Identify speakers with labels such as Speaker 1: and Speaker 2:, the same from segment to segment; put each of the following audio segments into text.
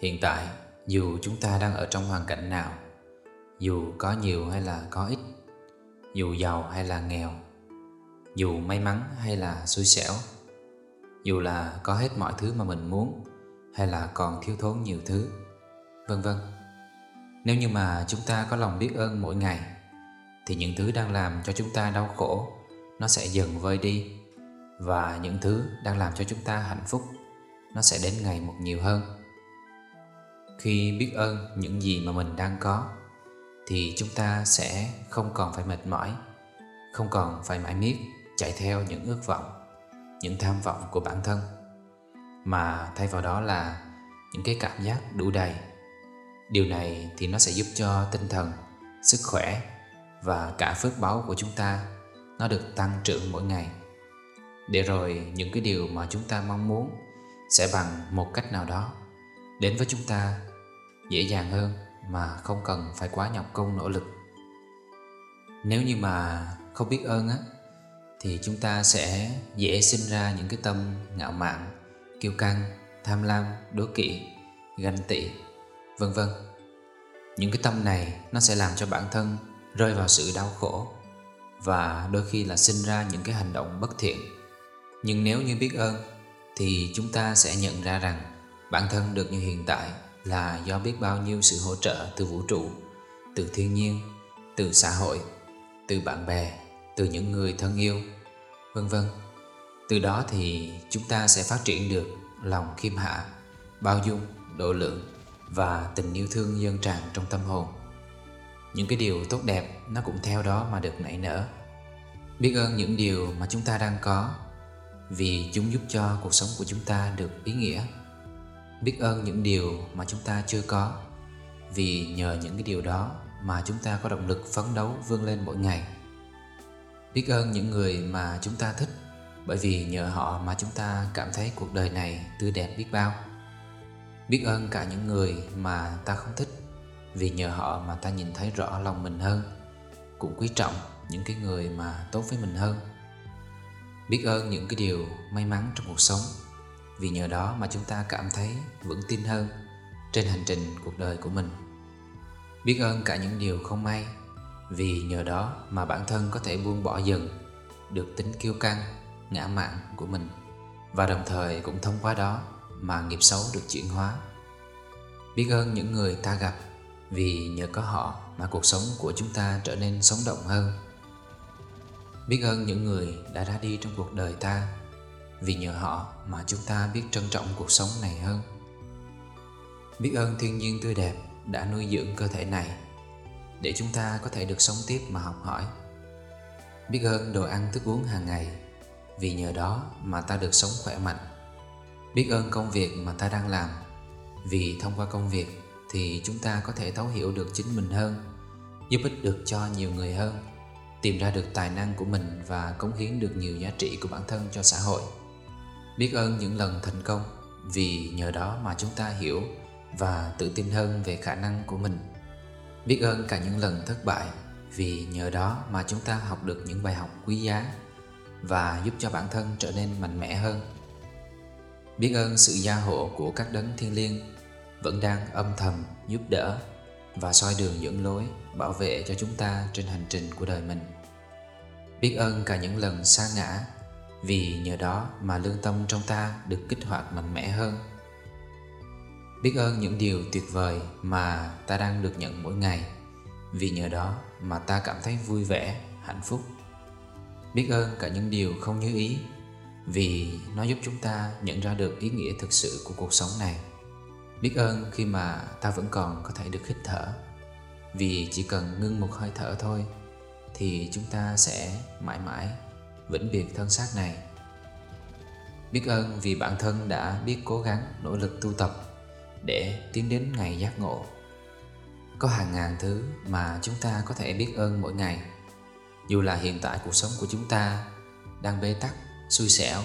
Speaker 1: hiện tại, dù chúng ta đang ở trong hoàn cảnh nào, dù có nhiều hay là có ít, dù giàu hay là nghèo, dù may mắn hay là xui xẻo, dù là có hết mọi thứ mà mình muốn hay là còn thiếu thốn nhiều thứ, vân vân. Nếu như mà chúng ta có lòng biết ơn mỗi ngày, thì những thứ đang làm cho chúng ta đau khổ, nó sẽ dần vơi đi. Và những thứ đang làm cho chúng ta hạnh phúc, nó sẽ đến ngày một nhiều hơn khi biết ơn những gì mà mình đang có, thì chúng ta sẽ không còn phải mệt mỏi, không còn phải mãi miết chạy theo những ước vọng, những tham vọng của bản thân, mà thay vào đó là những cái cảm giác đủ đầy. Điều này thì nó sẽ giúp cho tinh thần, sức khỏe và cả phước báo của chúng ta nó được tăng trưởng mỗi ngày. Để rồi những cái điều mà chúng ta mong muốn sẽ bằng một cách nào đó đến với chúng ta dễ dàng hơn mà không cần phải quá nhọc công nỗ lực. Nếu như mà không biết ơn á, thì chúng ta sẽ dễ sinh ra những cái tâm ngạo mạn, kiêu căng, tham lam, đố kỵ, ganh tị, vân vân. Những cái tâm này nó sẽ làm cho bản thân rơi vào sự đau khổ và đôi khi là sinh ra những cái hành động bất thiện. Nhưng nếu như biết ơn, thì chúng ta sẽ nhận ra rằng bản thân được như hiện tại là do biết bao nhiêu sự hỗ trợ từ vũ trụ, từ thiên nhiên, từ xã hội, từ bạn bè, từ những người thân yêu, vân vân. Từ đó thì chúng ta sẽ phát triển được lòng khiêm hạ, bao dung, độ lượng và tình yêu thương dân tràn trong tâm hồn. Những cái điều tốt đẹp nó cũng theo đó mà được nảy nở. Biết ơn những điều mà chúng ta đang có vì chúng giúp cho cuộc sống của chúng ta được ý nghĩa biết ơn những điều mà chúng ta chưa có. Vì nhờ những cái điều đó mà chúng ta có động lực phấn đấu vươn lên mỗi ngày. Biết ơn những người mà chúng ta thích, bởi vì nhờ họ mà chúng ta cảm thấy cuộc đời này tươi đẹp biết bao. Biết ơn cả những người mà ta không thích, vì nhờ họ mà ta nhìn thấy rõ lòng mình hơn. Cũng quý trọng những cái người mà tốt với mình hơn. Biết ơn những cái điều may mắn trong cuộc sống vì nhờ đó mà chúng ta cảm thấy vững tin hơn trên hành trình cuộc đời của mình. Biết ơn cả những điều không may, vì nhờ đó mà bản thân có thể buông bỏ dần được tính kiêu căng, ngã mạn của mình. Và đồng thời cũng thông qua đó mà nghiệp xấu được chuyển hóa. Biết ơn những người ta gặp, vì nhờ có họ mà cuộc sống của chúng ta trở nên sống động hơn. Biết ơn những người đã ra đi trong cuộc đời ta vì nhờ họ mà chúng ta biết trân trọng cuộc sống này hơn. Biết ơn thiên nhiên tươi đẹp đã nuôi dưỡng cơ thể này để chúng ta có thể được sống tiếp mà học hỏi. Biết ơn đồ ăn thức uống hàng ngày, vì nhờ đó mà ta được sống khỏe mạnh. Biết ơn công việc mà ta đang làm, vì thông qua công việc thì chúng ta có thể thấu hiểu được chính mình hơn, giúp ích được cho nhiều người hơn, tìm ra được tài năng của mình và cống hiến được nhiều giá trị của bản thân cho xã hội biết ơn những lần thành công, vì nhờ đó mà chúng ta hiểu và tự tin hơn về khả năng của mình. Biết ơn cả những lần thất bại, vì nhờ đó mà chúng ta học được những bài học quý giá và giúp cho bản thân trở nên mạnh mẽ hơn. Biết ơn sự gia hộ của các đấng thiên liêng vẫn đang âm thầm giúp đỡ và soi đường dẫn lối bảo vệ cho chúng ta trên hành trình của đời mình. Biết ơn cả những lần sa ngã vì nhờ đó mà lương tâm trong ta được kích hoạt mạnh mẽ hơn. Biết ơn những điều tuyệt vời mà ta đang được nhận mỗi ngày. Vì nhờ đó mà ta cảm thấy vui vẻ, hạnh phúc. Biết ơn cả những điều không như ý. Vì nó giúp chúng ta nhận ra được ý nghĩa thực sự của cuộc sống này. Biết ơn khi mà ta vẫn còn có thể được hít thở. Vì chỉ cần ngưng một hơi thở thôi, thì chúng ta sẽ mãi mãi vĩnh biệt thân xác này. Biết ơn vì bản thân đã biết cố gắng, nỗ lực tu tập để tiến đến ngày giác ngộ. Có hàng ngàn thứ mà chúng ta có thể biết ơn mỗi ngày. Dù là hiện tại cuộc sống của chúng ta đang bế tắc, xui xẻo,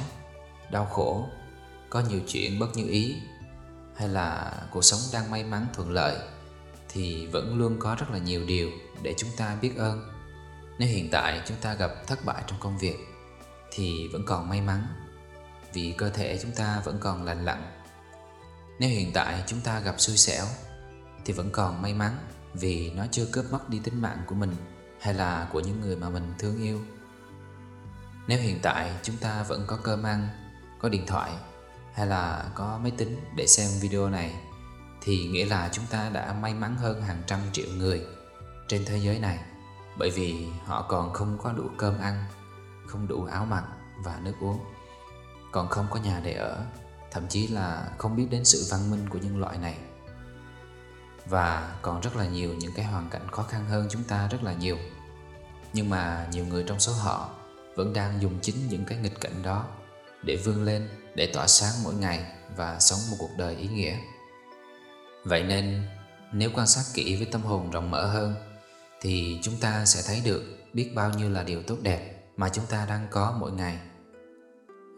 Speaker 1: đau khổ, có nhiều chuyện bất như ý, hay là cuộc sống đang may mắn thuận lợi, thì vẫn luôn có rất là nhiều điều để chúng ta biết ơn. Nếu hiện tại chúng ta gặp thất bại trong công việc thì vẫn còn may mắn, vì cơ thể chúng ta vẫn còn lành lặn. Nếu hiện tại chúng ta gặp xui xẻo, Thì vẫn còn may mắn Vì nó chưa cướp mất đi tính mạng của mình Hay là của những người mà mình thương yêu. Nếu hiện tại chúng ta vẫn có cơm ăn Có điện thoại Hay là có máy tính để xem video này, Thì nghĩa là chúng ta đã may mắn hơn hàng trăm triệu người Trên thế giới này, Bởi vì họ còn không có đủ cơm ăn. Không đủ áo mặc và nước uống. Còn không có nhà để ở, thậm chí là không biết đến sự văn minh của nhân loại này. Và còn rất là nhiều những cái hoàn cảnh khó khăn hơn chúng ta rất là nhiều. Nhưng mà nhiều người trong số họ vẫn đang dùng chính những cái nghịch cảnh đó để vươn lên, để tỏa sáng mỗi ngày và sống một cuộc đời ý nghĩa. Vậy nên, nếu quan sát kỹ với tâm hồn rộng mở hơn, thì chúng ta sẽ thấy được biết bao nhiêu là điều tốt đẹp mà chúng ta đang có mỗi ngày.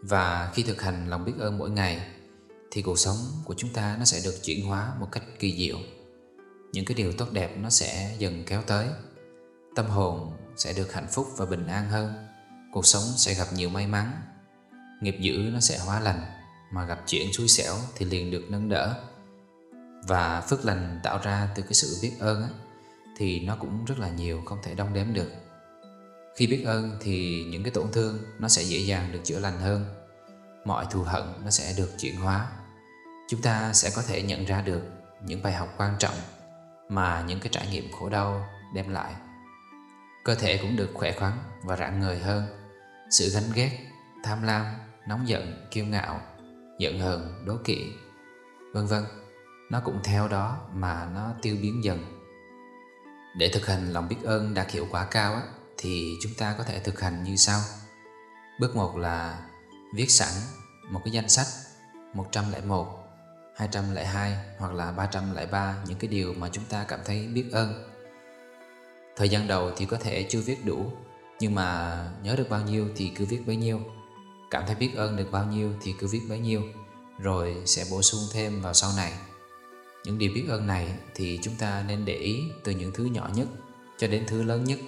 Speaker 1: Và khi thực hành lòng biết ơn mỗi ngày Thì cuộc sống của chúng ta nó sẽ được chuyển hóa một cách kỳ diệu. Những cái điều tốt đẹp nó sẽ dần kéo tới. Tâm hồn sẽ được hạnh phúc và bình an hơn. Cuộc sống sẽ gặp nhiều may mắn. Nghiệp dữ nó sẽ hóa lành Mà gặp chuyện xui xẻo thì liền được nâng đỡ. Và phước lành tạo ra từ cái sự biết ơn á, Thì nó cũng rất là nhiều không thể đong đếm được khi biết ơn thì những cái tổn thương nó sẽ dễ dàng được chữa lành hơn. Mọi thù hận nó sẽ được chuyển hóa. Chúng ta sẽ có thể nhận ra được những bài học quan trọng mà những cái trải nghiệm khổ đau đem lại. Cơ thể cũng được khỏe khoắn và rạng ngời hơn. Sự ganh ghét, tham lam, nóng giận, kiêu ngạo, giận hờn, đố kỵ Vân vân Nó cũng theo đó mà nó tiêu biến dần. Để thực hành lòng biết ơn đạt hiệu quả cao á, thì chúng ta có thể thực hành như sau. Bước 1 là viết sẵn một cái danh sách 101, 202 hoặc là 303 những cái điều mà chúng ta cảm thấy biết ơn. Thời gian đầu thì có thể chưa viết đủ, nhưng mà nhớ được bao nhiêu thì cứ viết bấy nhiêu. Cảm thấy biết ơn được bao nhiêu thì cứ viết bấy nhiêu, rồi sẽ bổ sung thêm vào sau này. Những điều biết ơn này thì chúng ta nên để ý từ những thứ nhỏ nhất cho đến thứ lớn nhất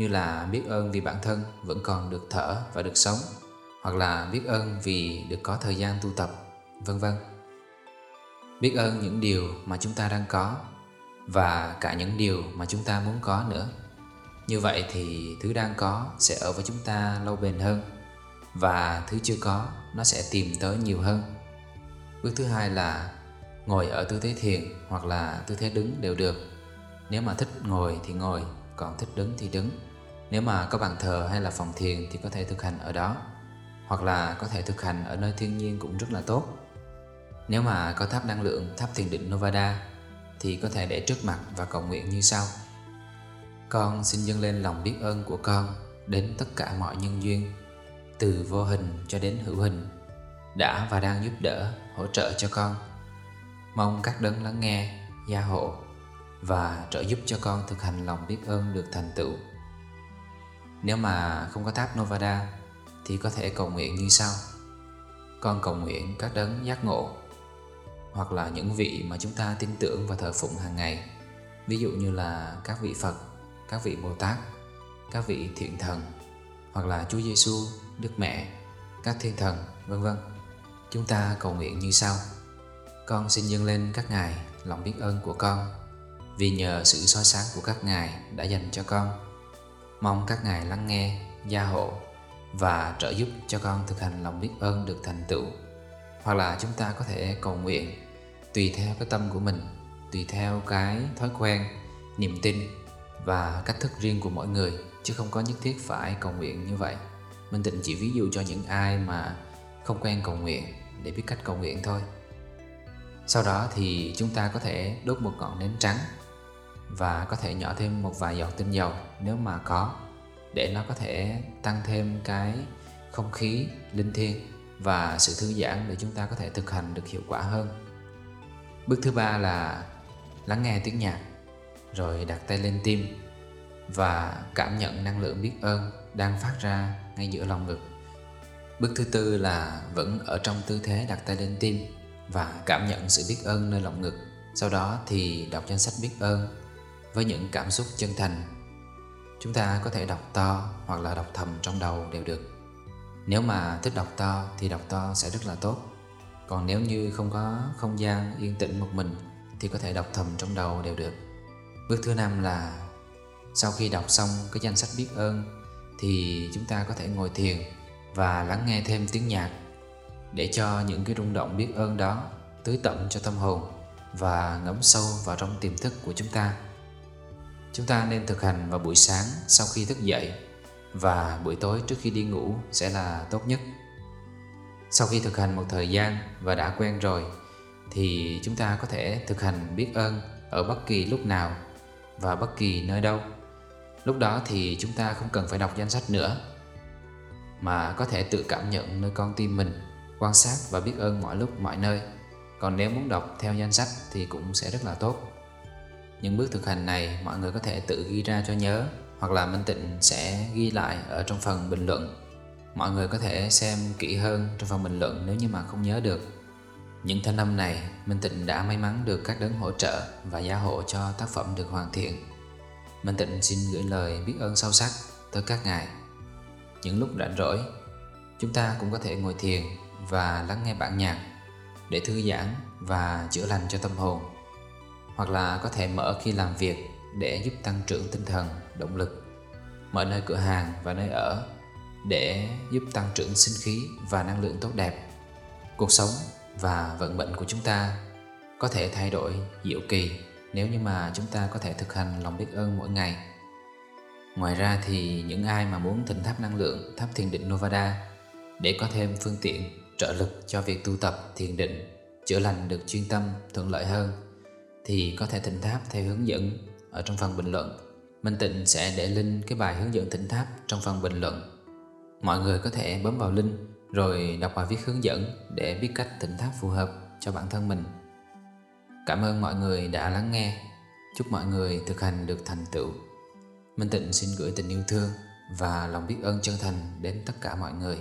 Speaker 1: như là biết ơn vì bản thân vẫn còn được thở và được sống hoặc là biết ơn vì được có thời gian tu tập, vân vân. Biết ơn những điều mà chúng ta đang có và cả những điều mà chúng ta muốn có nữa. Như vậy thì thứ đang có sẽ ở với chúng ta lâu bền hơn và thứ chưa có nó sẽ tìm tới nhiều hơn. Bước thứ hai là ngồi ở tư thế thiền hoặc là tư thế đứng đều được. Nếu mà thích ngồi thì ngồi, còn thích đứng thì đứng. Nếu mà có bàn thờ hay là phòng thiền thì có thể thực hành ở đó. Hoặc là có thể thực hành ở nơi thiên nhiên cũng rất là tốt. Nếu mà có tháp năng lượng, tháp thiền định Novada Thì có thể để trước mặt và cầu nguyện như sau. Con xin dâng lên lòng biết ơn của con đến tất cả mọi nhân duyên Từ vô hình cho đến hữu hình Đã và đang giúp đỡ, hỗ trợ cho con. Mong các đấng lắng nghe, gia hộ và trợ giúp cho con thực hành lòng biết ơn được thành tựu nếu mà không có tháp Novada thì có thể cầu nguyện như sau. Con cầu nguyện các đấng giác ngộ hoặc là những vị mà chúng ta tin tưởng và thờ phụng hàng ngày. Ví dụ như là các vị Phật, các vị Bồ Tát, các vị thiện thần hoặc là Chúa Giêsu, Đức Mẹ, các thiên thần, vân vân. Chúng ta cầu nguyện như sau. Con xin dâng lên các ngài lòng biết ơn của con vì nhờ sự soi sáng của các ngài đã dành cho con Mong các ngài lắng nghe, gia hộ và trợ giúp cho con thực hành lòng biết ơn được thành tựu. Hoặc là chúng ta có thể cầu nguyện tùy theo cái tâm của mình, tùy theo cái thói quen, niềm tin và cách thức riêng của mỗi người chứ không có nhất thiết phải cầu nguyện như vậy. Minh Tịnh chỉ ví dụ cho những ai mà không quen cầu nguyện để biết cách cầu nguyện thôi. Sau đó thì chúng ta có thể đốt một ngọn nến trắng và có thể nhỏ thêm một vài giọt tinh dầu nếu mà có, để nó có thể tăng thêm cái không khí linh thiêng và sự thư giãn để chúng ta có thể thực hành được hiệu quả hơn. Bước thứ ba là lắng nghe tiếng nhạc, rồi đặt tay lên tim và cảm nhận năng lượng biết ơn đang phát ra ngay giữa lòng ngực. Bước thứ tư là vẫn ở trong tư thế đặt tay lên tim và cảm nhận sự biết ơn nơi lòng ngực. Sau đó thì đọc danh sách biết ơn với những cảm xúc chân thành. Chúng ta có thể đọc to hoặc là đọc thầm trong đầu đều được. Nếu mà thích đọc to thì đọc to sẽ rất là tốt. Còn nếu như không có không gian yên tĩnh một mình thì có thể đọc thầm trong đầu đều được. Bước thứ năm là sau khi đọc xong cái danh sách biết ơn thì chúng ta có thể ngồi thiền và lắng nghe thêm tiếng nhạc để cho những cái rung động biết ơn đó tưới tẩm cho tâm hồn và ngấm sâu vào trong tiềm thức của chúng ta. Chúng ta nên thực hành vào buổi sáng sau khi thức dậy và buổi tối trước khi đi ngủ sẽ là tốt nhất. Sau khi thực hành một thời gian và đã quen rồi thì chúng ta có thể thực hành biết ơn ở bất kỳ lúc nào và bất kỳ nơi đâu. Lúc đó thì chúng ta không cần phải đọc danh sách nữa mà có thể tự cảm nhận nơi con tim mình, quan sát và biết ơn mọi lúc mọi nơi. Còn nếu muốn đọc theo danh sách thì cũng sẽ rất là tốt. Những bước thực hành này mọi người có thể tự ghi ra cho nhớ hoặc là Minh Tịnh sẽ ghi lại ở trong phần bình luận. Mọi người có thể xem kỹ hơn trong phần bình luận nếu như mà không nhớ được. Những thanh âm này, Minh Tịnh đã may mắn được các đấng hỗ trợ và gia hộ cho tác phẩm được hoàn thiện. Minh Tịnh xin gửi lời biết ơn sâu sắc tới các ngài. Những lúc rảnh rỗi, chúng ta cũng có thể ngồi thiền và lắng nghe bản nhạc để thư giãn và chữa lành cho tâm hồn. Hoặc là có thể mở khi làm việc để giúp tăng trưởng tinh thần, động lực. Mở nơi cửa hàng và nơi ở để giúp tăng trưởng sinh khí và năng lượng tốt đẹp. Cuộc sống và vận mệnh của chúng ta có thể thay đổi diệu kỳ nếu như mà chúng ta có thể thực hành lòng biết ơn mỗi ngày. Ngoài ra thì những ai mà muốn thỉnh tháp năng lượng tháp thiền định Novada để có thêm phương tiện trợ lực cho việc tu tập thiền định chữa lành được chuyên tâm thuận lợi hơn thì có thể thỉnh tháp theo hướng dẫn ở trong phần bình luận. Minh Tịnh sẽ để link cái bài hướng dẫn thỉnh tháp trong phần bình luận. Mọi người có thể bấm vào link rồi đọc bài viết hướng dẫn để biết cách thỉnh tháp phù hợp cho bản thân mình. Cảm ơn mọi người đã lắng nghe. Chúc mọi người thực hành được thành tựu. Minh Tịnh xin gửi tình yêu thương và lòng biết ơn chân thành đến tất cả mọi người.